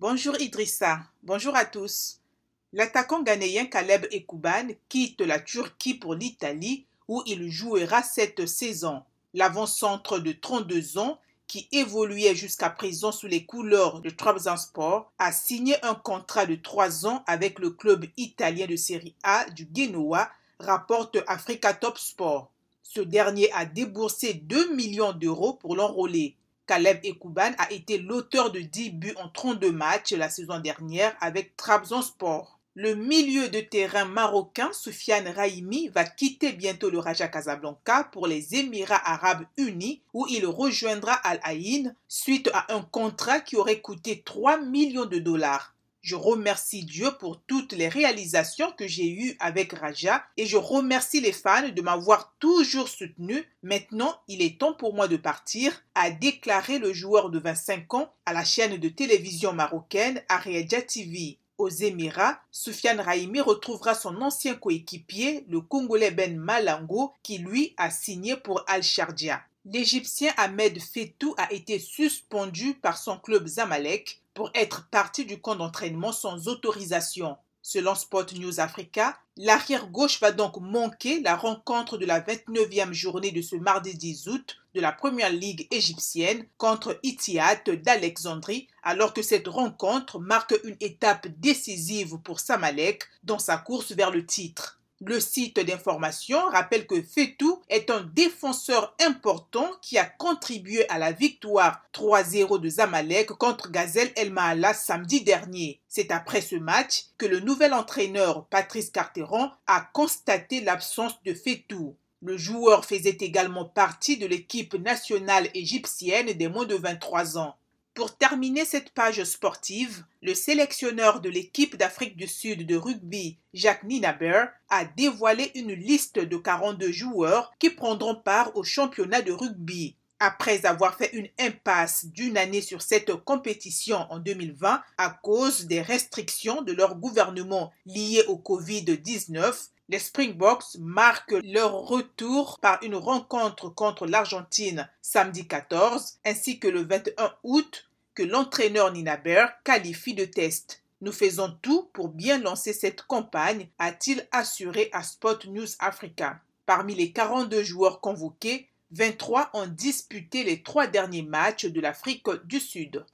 Bonjour Idrissa, bonjour à tous. L'attaquant ghanéen Caleb Ekouban quitte la Turquie pour l'Italie où il jouera cette saison. L'avant-centre de 32 ans qui évoluait jusqu'à présent sous les couleurs de Trabzonspor, a signé un contrat de trois ans avec le club italien de Série A du Genoa, rapporte Africa Top Sport. Ce dernier a déboursé 2 millions d'euros pour l'enrôler. Caleb Ekouban a été l'auteur de 10 buts en 32 matchs la saison dernière avec Trabzonspor. Le milieu de terrain marocain Soufiane Raimi va quitter bientôt le Raja Casablanca pour les Émirats arabes unis où il rejoindra Al Ain suite à un contrat qui aurait coûté 3 millions de dollars. Je remercie Dieu pour toutes les réalisations que j'ai eues avec Raja et je remercie les fans de m'avoir toujours soutenu. Maintenant, il est temps pour moi de partir, a déclaré le joueur de 25 ans à la chaîne de télévision marocaine Ariadja TV. Aux Émirats, Soufiane Raimi retrouvera son ancien coéquipier, le Congolais Ben Malango, qui lui a signé pour Al-Sharjah. L'Égyptien Ahmed Fetou a été suspendu par son club Zamalek pour être parti du camp d'entraînement sans autorisation. Selon Spot News Africa, l'arrière-gauche va donc manquer la rencontre de la 29e journée de ce mardi 10 août de la Première Ligue égyptienne contre Itihad d'Alexandrie, alors que cette rencontre marque une étape décisive pour Samalek dans sa course vers le titre. Le site d'information rappelle que Fetou est un défenseur important qui a contribué à la victoire 3-0 de Zamalek contre Gazelle El Maala samedi dernier. C'est après ce match que le nouvel entraîneur Patrice Carteron a constaté l'absence de Fetou. Le joueur faisait également partie de l'équipe nationale égyptienne des moins de 23 ans. Pour terminer cette page sportive, le sélectionneur de l'équipe d'Afrique du Sud de rugby, Jacques Ninaber, a dévoilé une liste de 42 joueurs qui prendront part au championnat de rugby. Après avoir fait une impasse d'une année sur cette compétition en 2020 à cause des restrictions de leur gouvernement liées au Covid-19, les Springboks marquent leur retour par une rencontre contre l'Argentine samedi 14 ainsi que le 21 août que l'entraîneur Ninaber qualifie de test. Nous faisons tout pour bien lancer cette campagne, a-t-il assuré à Spot News Africa. Parmi les 42 joueurs convoqués, 23 ont disputé les trois derniers matchs de l'Afrique du Sud.